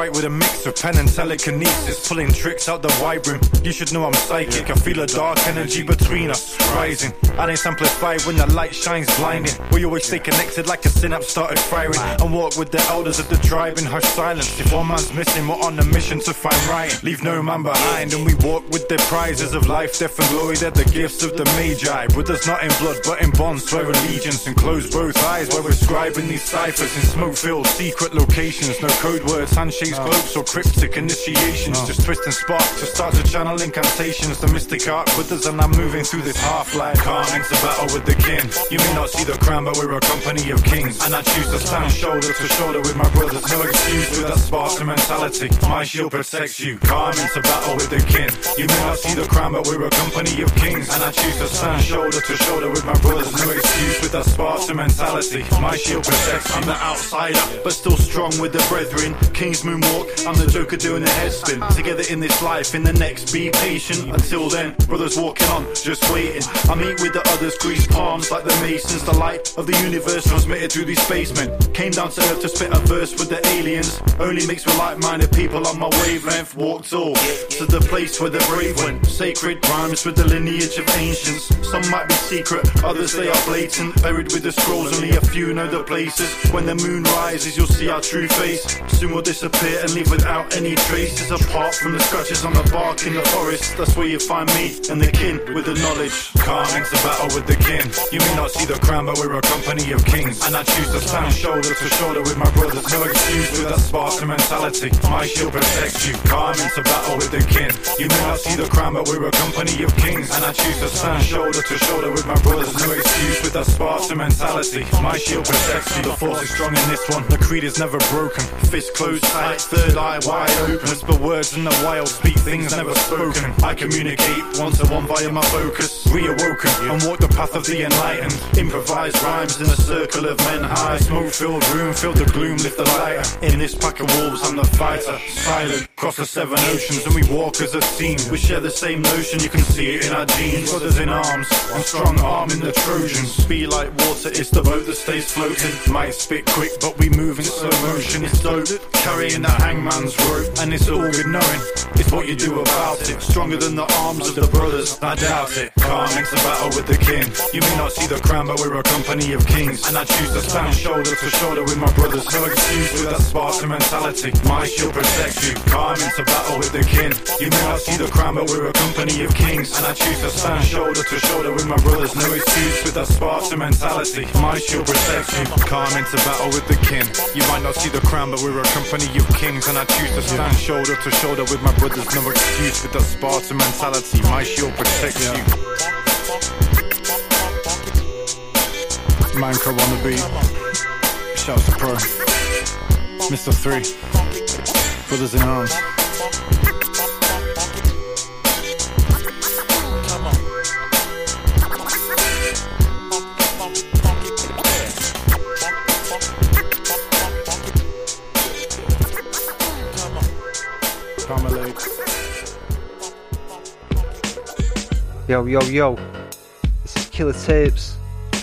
Speaker 21: Write with a mix of pen and telekinesis, pulling tricks out the vibe room. You should know I'm psychic. I feel a dark energy between us rising, and it's amplified when the light shines blinding. We always stay connected like a synapse started firing, and walk with the elders of the tribe in hush silence. If one man's missing, we're on a mission to find right. Leave no man behind, and we walk with the prizes of life, death, and glory. They're the gifts of the Magi. Brothers not in blood, but in bonds, swear allegiance and close both eyes. While we're scribing these ciphers in smoke-filled secret locations. No code words, handshakes, cloaks, or cryptic initiations. Oh. Just twist and spark to start to channel incantations. The mystic art with us, and I'm moving through this half-life. Calm into battle with the kin. You may not see the crown, but we're a company of kings. And I choose to stand shoulder to shoulder with my brothers. No excuse with that Spartan mentality. My shield protects you. Calm into battle with the kin. You may not see the crown, but we're a company of kings. And I choose to stand shoulder to shoulder with my brothers. No excuse with that Spartan mentality. My shield protects. you. I'm the outsider, but still strong with the brethren. King's moonwalk. I'm the Joker doing the head spin. Together in this life, in the next. Be patient. Until then, brothers walking on, just waiting. I meet with the others, grease palms like the masons. The light of the universe transmitted through these spacemen. Came down to earth to spit a verse with the aliens. Only mixed with like-minded people on my wavelength. Walked all to the place where the brave went. Sacred rhymes with the lineage of ancients. Some might be secret, others they are blatant. Buried with the scrolls, only a few know the places. When the moon rises, you'll see our true face. Soon will disappear and leave without any traces. Apart from the scratches on the bark in the forest. That's where you find me and the kin with the knowledge. Calm into battle with the kin. You may not see the crown, but we're a company of kings. And I choose to stand shoulder to shoulder with my brothers. No excuse with that Spartan mentality. My shield protects you. Calm into battle with the kin. You may not see the crown, but we're a company of kings. And I choose to stand shoulder to shoulder with my brothers. No excuse with that Spartan mentality. My shield protects you. The force is strong in this one. The creed is never broken. Fist closed tight, third eye wide open. Whisper words in the wild, speak things never spoken. I communicate one to one via my focus. Reawoken and walk the path of the enlightened. Improvise rhymes in a circle of men high. Smoke filled room, feel the gloom, lift the lighter. In this pack of wolves, I'm the fighter. Silent, cross the seven oceans, and we walk as a team. We share the same notion, you can see it in our genes. Brothers in arms, and strong arm in the Trojans. Speed like water, it's the boat that stays floating. Might spit quick, but we move in slow motion. It's dope, carrying the hangman's rope, and it's all good knowing. It's what you do about it. Stronger than the arms of the brothers, I doubt it. Calm into battle with the king. You may not see the crown, but we're a company of kings. And I choose to stand shoulder to shoulder with my brothers. No excuse with that Spartan mentality. My shield protects you. Calm into battle with the king. You may not see the crown, but we're a company of kings. And I choose to stand shoulder to shoulder with my brothers. No excuse with that Spartan mentality. My shield protects you. Calm into battle with the king. You might not see the crown, but we're a company of kings. And I choose to stand shoulder to shoulder with my brothers. No excuse with that Spartan mentality. My shield protects you. Manco on the beat. Shouts to Pro. Mr. 3. Brothers in Arms.
Speaker 1: Yo, yo, yo. This is Killer Tapes.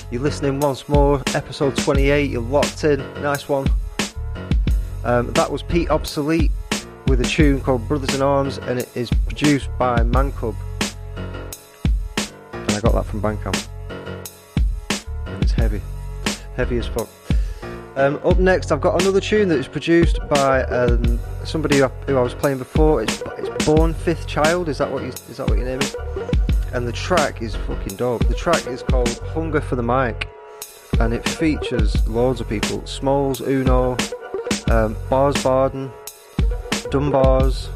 Speaker 1: You're listening once more. Episode 28. You're locked in. Nice one. Um, that was Pete Obsolete with a tune called Brothers in Arms, and it is produced by Mancub. And I got that from Bandcamp. And it's heavy. Heavy as fuck. Um, up next, I've got another tune that is produced by um, somebody who I, who I was playing before. It's, it's Born Fifth Child. Is that what you, is that what your name is? And the track is fucking dope. The track is called Hunger for the Mic, and it features loads of people: Smalls, Uno, um, Bars Barden, Dunbars.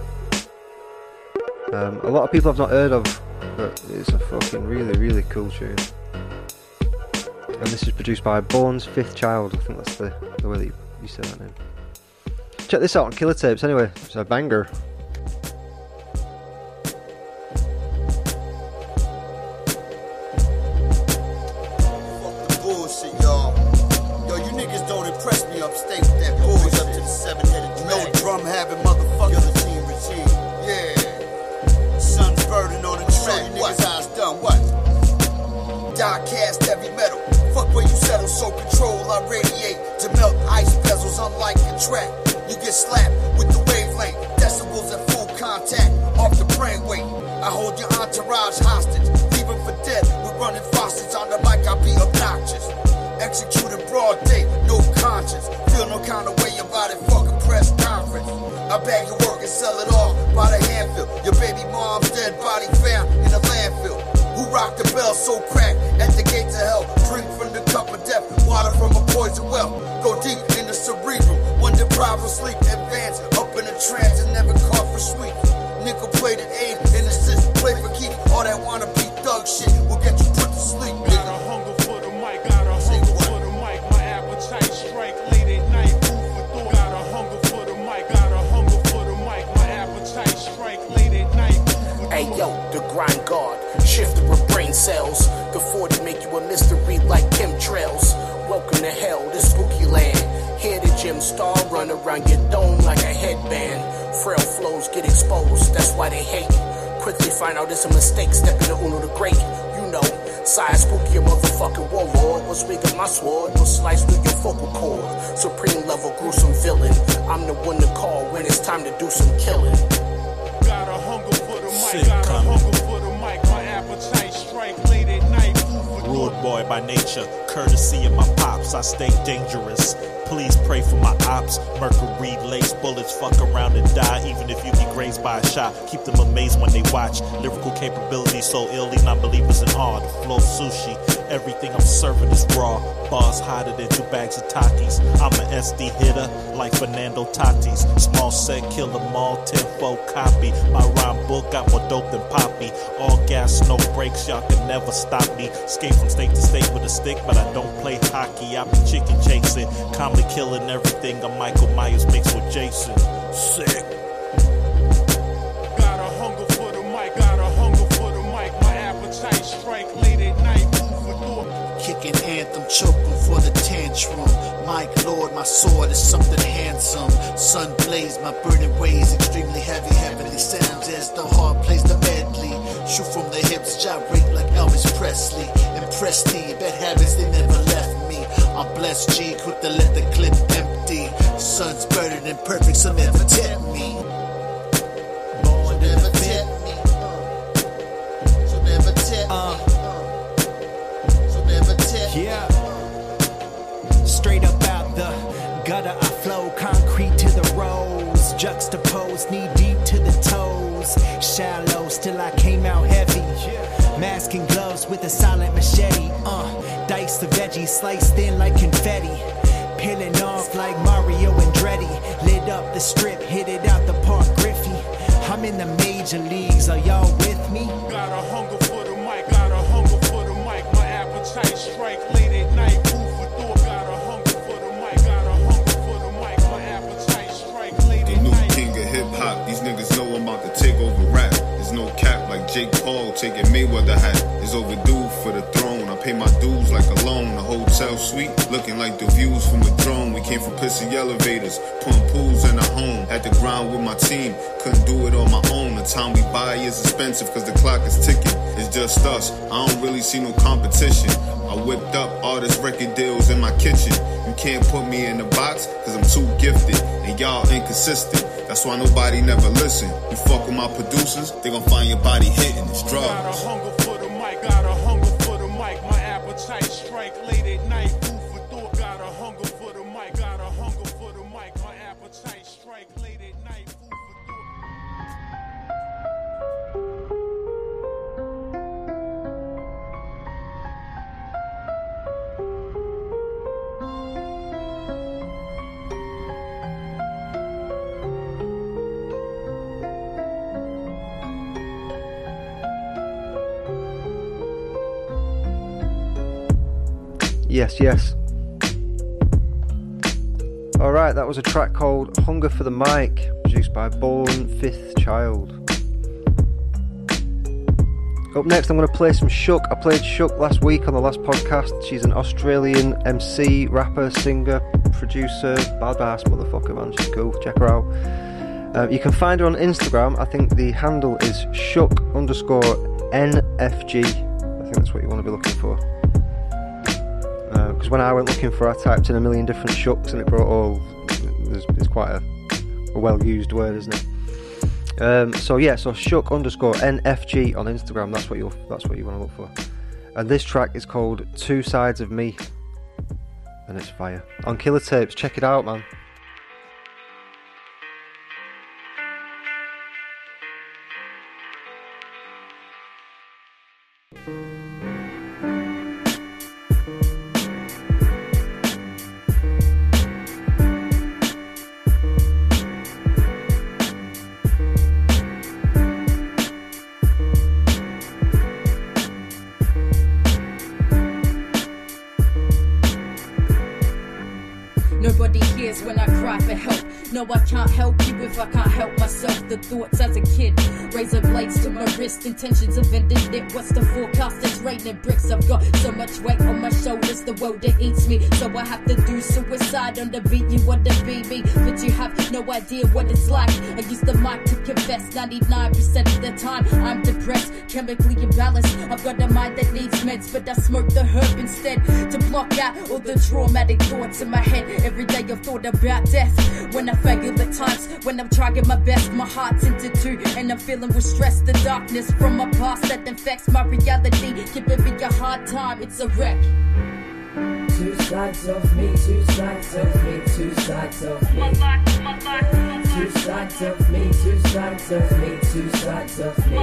Speaker 1: Um, a lot of people I've not heard of, but it's a fucking really, really cool tune. And this is produced by Bourne's Fifth Child. I think that's the, the way that you, you say that name. Check this out on Killer Tapes anyway. It's a banger.
Speaker 22: Yo, the
Speaker 23: grind guard, shifter of brain cells. The 40 make you a mystery like chemtrails. Welcome to hell, this spooky land. Here the gym star run around your dome like a headband. Frail flows get exposed, that's why they hate. Quickly find out it's a mistake, step into Uno the Great. You know, side spooky a motherfucking warlord. Was weak of my sword, will slice through your vocal cord. Supreme level gruesome villain. I'm the one to call when it's time to do some killing.
Speaker 10: Got a hunger for the mic, got a hunger for the mic. My appetite strike late at night, food for thought.
Speaker 24: boy by nature. Courtesy of my pops, I stay dangerous. Please pray for my ops. Mercury lace bullets, fuck around and die. Even if you get grazed by a shot, keep them amazed when they watch. Lyrical capability so ill, leave non-believers in awe. The flow sushi, everything I'm serving is raw. Bars hotter than two bags of Takis. I'm an SD hitter like Fernando Tatis. Small set, kill them all, tenfold copy. My rhyme book got more dope than Poppy. All gas, no brakes, y'all can never stop me. Skate from state to state with a stick, but I don't play hockey. I be chicken chasing, calmly killing everything. I'm Michael Myers mixed with Jason. Sick.
Speaker 25: Anthem, choking for the tantrum. Mike Lord, my sword is something handsome. Sun blaze, my burning ways, extremely heavy, heavenly sounds as the heart plays the medley. Shoot from the hips, gyrate like Elvis Presley. Impressed thee, bad habits, they never left me. I'm blessed, G, quick to let the clip empty. Sun's burning and perfect, so never tempt me.
Speaker 26: Veggies, sliced thin like confetti. Peeling off like Mario Andretti. Lit up the strip, hit it out the park, Griffey. I'm in the major leagues, are y'all with me?
Speaker 27: Got a hunger for the mic, got a hunger for the mic. My appetite strike late at night, move for door. Got a hunger for the mic, got a hunger for the mic. My appetite strike late
Speaker 28: The
Speaker 27: at
Speaker 28: new king of hip hop. These niggas know I'm about to take over rap. There's no cap like Jake Paul taking Mayweather hat. It's overdue for the throne. Pay my dues like a loan. A hotel suite looking like the views from a drone. We came from pissy elevators, putting pools in a home. At the grind with my team. Couldn't do it on my own. The time we buy is expensive cause the clock is ticking. It's just us. I don't really see no competition. I whipped up artist record deals in my kitchen. You can't put me in the box cause I'm too gifted and y'all inconsistent. That's why nobody never listen. You fuck with my producers, they gon' find your body hitting. It's drugs.
Speaker 1: Yes, yes. Alright, that was a track called Hunger for the Mic, produced by Born Fifth Child. Up next, I'm going to play some Shook. I played Shook last week on the last podcast. She's an Australian MC, rapper, singer, producer, badass motherfucker, man. She's cool. Check her out. Uh, you can find her on Instagram. I think the handle is Shook underscore NFG. I think that's what you want to be looking for. Because when I went looking for, I typed in a million different shucks and it brought all. It's, it's quite a, a well used word, isn't it? Um, so yeah, so Shook underscore NFG on Instagram. That's what you that's what you want to look for. And this track is called Two Sides of Me, and it's fire on Killer Tapes. Check it out, man.
Speaker 29: Intentions of ending it. What's the forecast? It's raining bricks. I've got so much weight on my shoulders, the world that eats me. So I have to do suicide on the beat. You want to be me, but you have no idea what it's like. I use the mic to 99% of the time. I'm depressed, chemically imbalanced. I've got a mind that needs meds, but I smoke the herb instead to block out all the traumatic thoughts in my head. Every day I've thought about death. When I fail at times when I'm trying my best. My heart's into two, and I'm feeling with stress. The darkness from my past that infects my reality. Giving me a hard time, it's a wreck.
Speaker 27: Two sides of me, two sides of me, two sides of me. Two sides of me, two sides of me, two sides of me.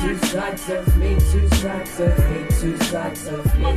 Speaker 27: Two sides of me, two sides of me, two sides of me.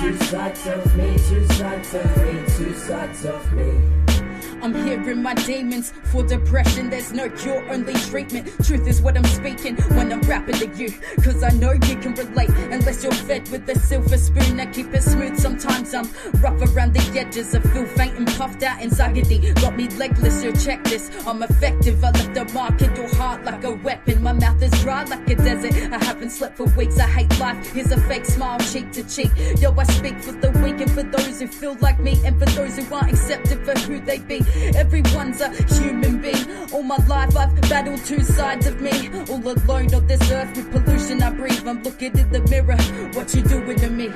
Speaker 27: Two sides of me, two sides of me, two sides of me.
Speaker 29: I'm hearing my demons for depression. There's no cure, only treatment. Truth is what I'm speaking when I'm rapping to you. Cause I know you can relate unless you're fed with a silver spoon. I keep it smooth. Sometimes I'm rough around the edges. I feel faint and puffed out. Anxiety got me legless. So check this. I'm effective. I left a mark in your heart like a weapon. My mouth is dry like a desert. I haven't slept for weeks. I hate life. Here's a fake smile, cheek to cheek. Yo, I speak for the weak and for those who feel like me and for those who aren't accepted for who they be. Everyone's a human being. All my life I've battled two sides of me. All alone on this earth with pollution I breathe. I'm looking in the mirror. What you doing to me?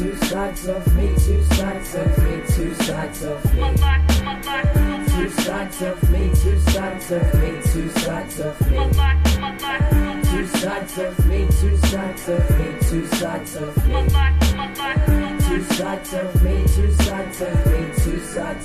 Speaker 27: Two sides of me, two sides of me, two sides of me. Two sides of me, two sides of me, two sides of me. Two sides of me, two sides of me, two sides of me.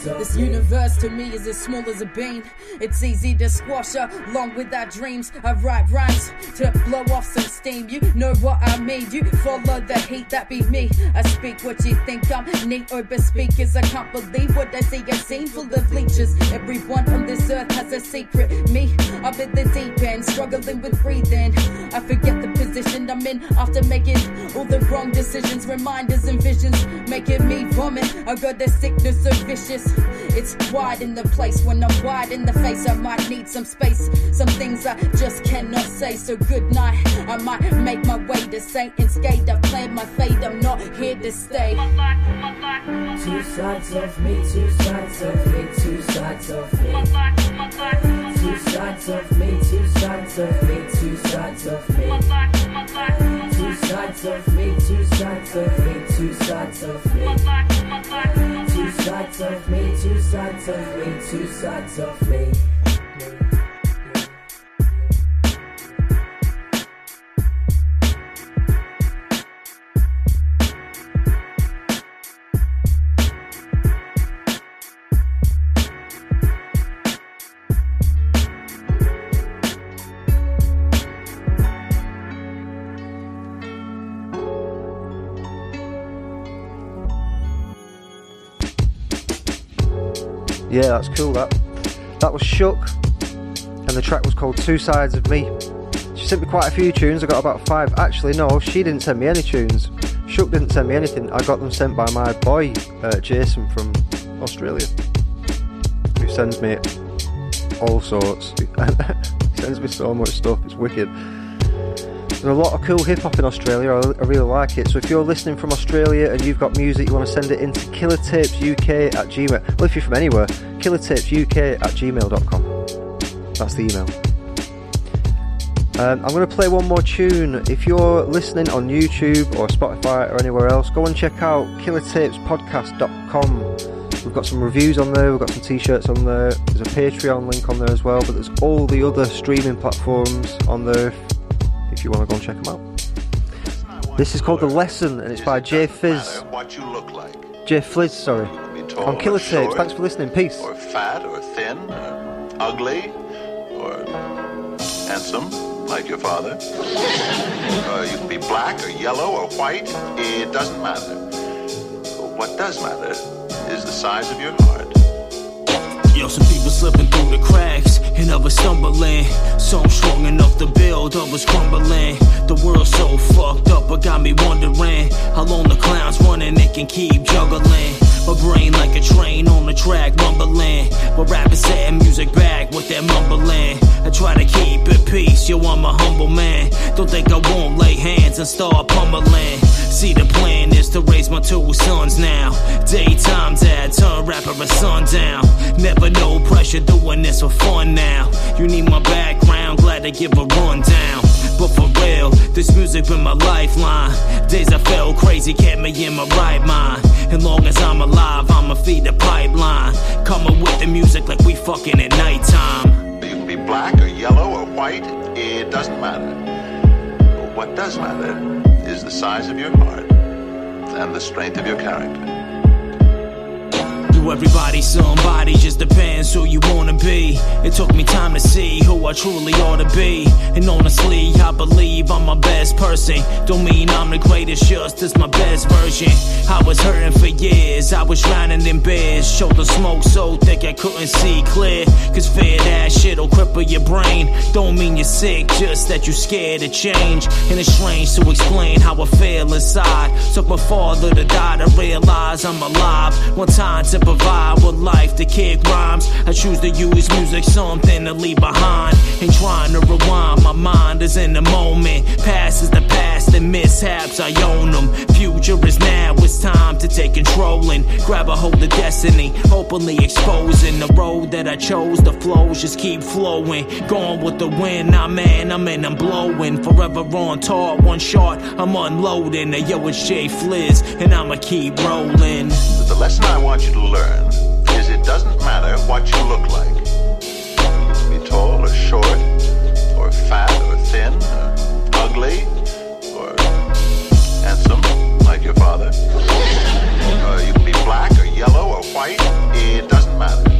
Speaker 29: This universe to me is as small as a bean. It's easy to squash along with our dreams. I write rhymes to blow off some steam. You know what I mean. You follow the heat, that be me. I speak what you think I'm neat or bespeakers. I can't believe what I see. A scene full of leeches. Everyone on this earth has a secret. Me, I'm in the deep end, struggling with breathing. I forget the position I'm in after making all the wrong decisions. Reminders and visions making me vomit. I got the sickness so vicious. It's wide in the place when I'm wide in the face. I might need some space. Some things I just cannot say. So good night. I might make my way to Saint and skate. I've played my fate. I'm not here to stay.
Speaker 27: Two sides of me, two sides of me, two sides of me. Two sides of me, two sides of me, two sides of me. Two sides of me, two sides of me, two sides of me. Two sides of me, two sides of me, two sides of me.
Speaker 1: Yeah, that's cool. That that was Shook, and the track was called Two Sides of Me. She sent me quite a few tunes. I got about five. Actually, no, she didn't send me any tunes. Shook didn't send me anything. I got them sent by my boy uh, Jason from Australia, who sends me all sorts. sends me so much stuff. It's wicked. There's a lot of cool hip hop in Australia. I, I really like it. So if you're listening from Australia and you've got music, you want to send it into killertapesuk at gmail. Well, if you're from anywhere, killertapesuk at gmail.com. That's the email. Um, I'm going to play one more tune. If you're listening on YouTube or Spotify or anywhere else, go and check out killertapespodcast.com. We've got some reviews on there, we've got some t shirts on there, there's a Patreon link on there as well, but there's all the other streaming platforms on there you want to go and check them out. This is called The Lesson and it's by Jay Fizz.
Speaker 18: What you look like.
Speaker 1: Jay Fliz, sorry. On Killer
Speaker 18: or
Speaker 1: Tapes. Thanks for listening. Peace.
Speaker 18: Or fat or thin or ugly or handsome like your father. uh, you can be black or yellow or white. It doesn't matter. What does matter is the size of your heart.
Speaker 15: Yo, some people slipping through the cracks and others stumbling. Some strong enough to build, others crumbling. The world's so fucked up, it got me wondering how long the clowns running, they can keep juggling. My brain like a train on the track, mumbling. But rappers setting music back with that mumbling. I try to keep it peace, yo, I'm a humble man. Don't think I won't lay hands and start pummeling. See, the plan is to raise my two sons now. Daytime dad, turn rapper at sundown. Never no pressure doing this for fun now. You need my background, glad to give a rundown. But for real. This music been my lifeline. Days I felt crazy kept me in my right mind. As long as I'm alive, I'ma feed the pipeline. Coming with the music like we fucking at nighttime.
Speaker 18: You can be black or yellow or white, it doesn't matter. What does matter is the size of your heart and the strength of your character.
Speaker 15: You everybody, somebody, just depends who you wanna be. It took me time to see who I truly ought to be. And honestly, I believe I'm my best person. Don't mean I'm the greatest, just as my best version. I was hurting for years, I was drowning in beers. Shoulder smoke so thick I couldn't see clear. Cause fear that shit'll cripple your brain. Don't mean you're sick, just that you're scared to change. And it's strange to explain how I feel inside. Took my father to die to realize I'm alive. One time to provide with life to kick rhymes. I choose to use music, something to leave behind. Ain't trying to rewind, my mind is in the moment. Past is the past, and mishaps I own them. Future is now, it's time to take control and grab a hold of destiny. Openly exposing the road that I chose, the flows just keep flowing. Going with the wind, I'm in, I'm in, I'm blowing. Forever on tour, one shot, I'm unloading. Now, yo, it's Jay Fliz, and I'ma keep rolling.
Speaker 18: The lesson I want you to learn learn is it doesn't matter what you look like.
Speaker 27: Be tall or short, or fat or thin, or ugly, or handsome like your father. or you can be black or yellow or white. It doesn't matter.